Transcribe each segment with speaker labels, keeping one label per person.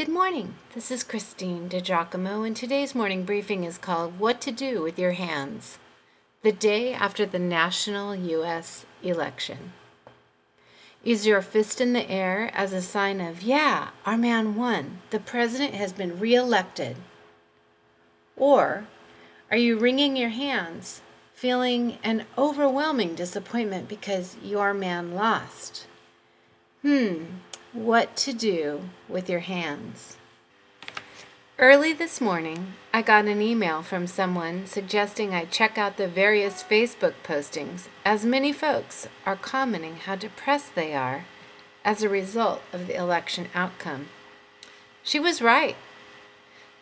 Speaker 1: Good morning. This is Christine DiGiacomo, and today's morning briefing is called What to Do with Your Hands, the day after the national U.S. election. Is your fist in the air as a sign of, yeah, our man won, the president has been reelected? Or are you wringing your hands, feeling an overwhelming disappointment because your man lost? Hmm, what to do with your hands. Early this morning, I got an email from someone suggesting I check out the various Facebook postings, as many folks are commenting how depressed they are as a result of the election outcome. She was right.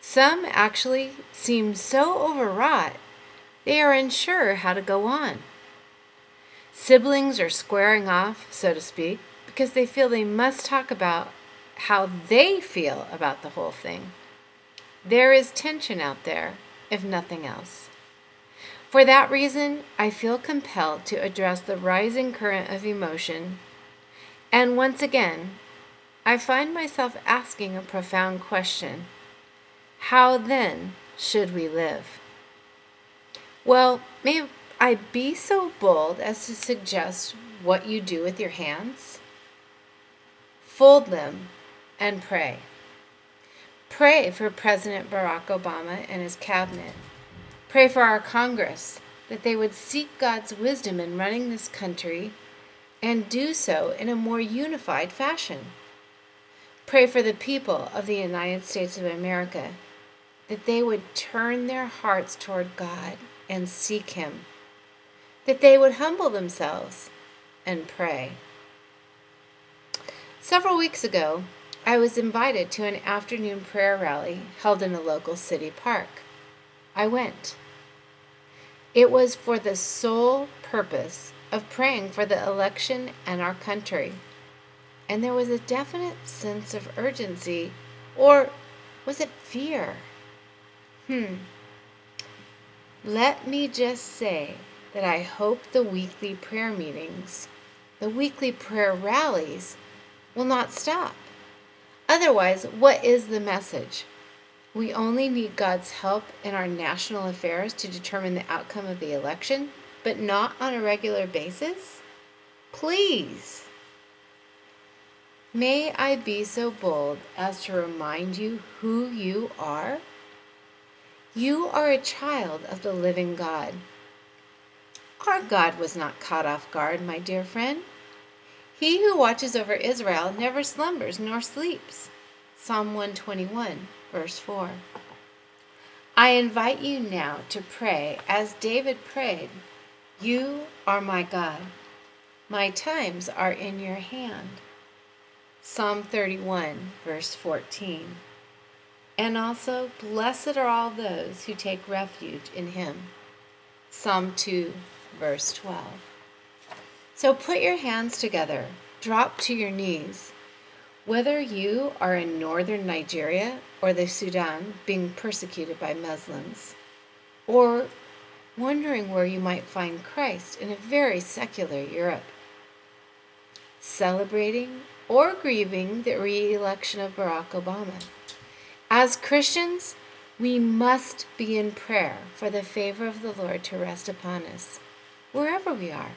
Speaker 1: Some actually seem so overwrought they are unsure how to go on. Siblings are squaring off, so to speak, because they feel they must talk about how they feel about the whole thing. There is tension out there, if nothing else. For that reason, I feel compelled to address the rising current of emotion. And once again, I find myself asking a profound question How then should we live? Well, may I be so bold as to suggest what you do with your hands? Fold them and pray. Pray for President Barack Obama and his cabinet. Pray for our Congress that they would seek God's wisdom in running this country and do so in a more unified fashion. Pray for the people of the United States of America that they would turn their hearts toward God and seek Him, that they would humble themselves and pray. Several weeks ago, I was invited to an afternoon prayer rally held in a local city park. I went. It was for the sole purpose of praying for the election and our country. And there was a definite sense of urgency, or was it fear? Hmm. Let me just say that I hope the weekly prayer meetings, the weekly prayer rallies, will not stop. Otherwise, what is the message? We only need God's help in our national affairs to determine the outcome of the election, but not on a regular basis? Please. May I be so bold as to remind you who you are? You are a child of the living God. Our God was not caught off guard, my dear friend. He who watches over Israel never slumbers nor sleeps. Psalm 121, verse 4. I invite you now to pray as David prayed You are my God. My times are in your hand. Psalm 31, verse 14. And also, blessed are all those who take refuge in him. Psalm 2, verse 12. So put your hands together, drop to your knees. Whether you are in northern Nigeria or the Sudan being persecuted by Muslims, or wondering where you might find Christ in a very secular Europe, celebrating or grieving the re election of Barack Obama. As Christians, we must be in prayer for the favor of the Lord to rest upon us, wherever we are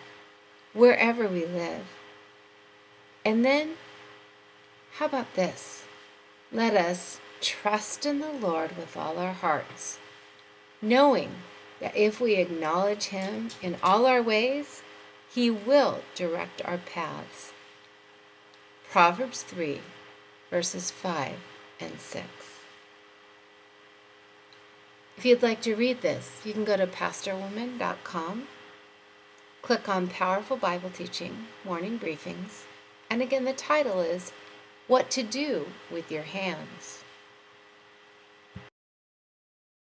Speaker 1: wherever we live. And then, how about this? Let us trust in the Lord with all our hearts, knowing that if we acknowledge Him in all our ways, He will direct our paths. Proverbs 3, verses 5 and 6. If you'd like to read this, you can go to pastorwoman.com Click on Powerful Bible Teaching Morning Briefings. And again, the title is What to Do with Your Hands.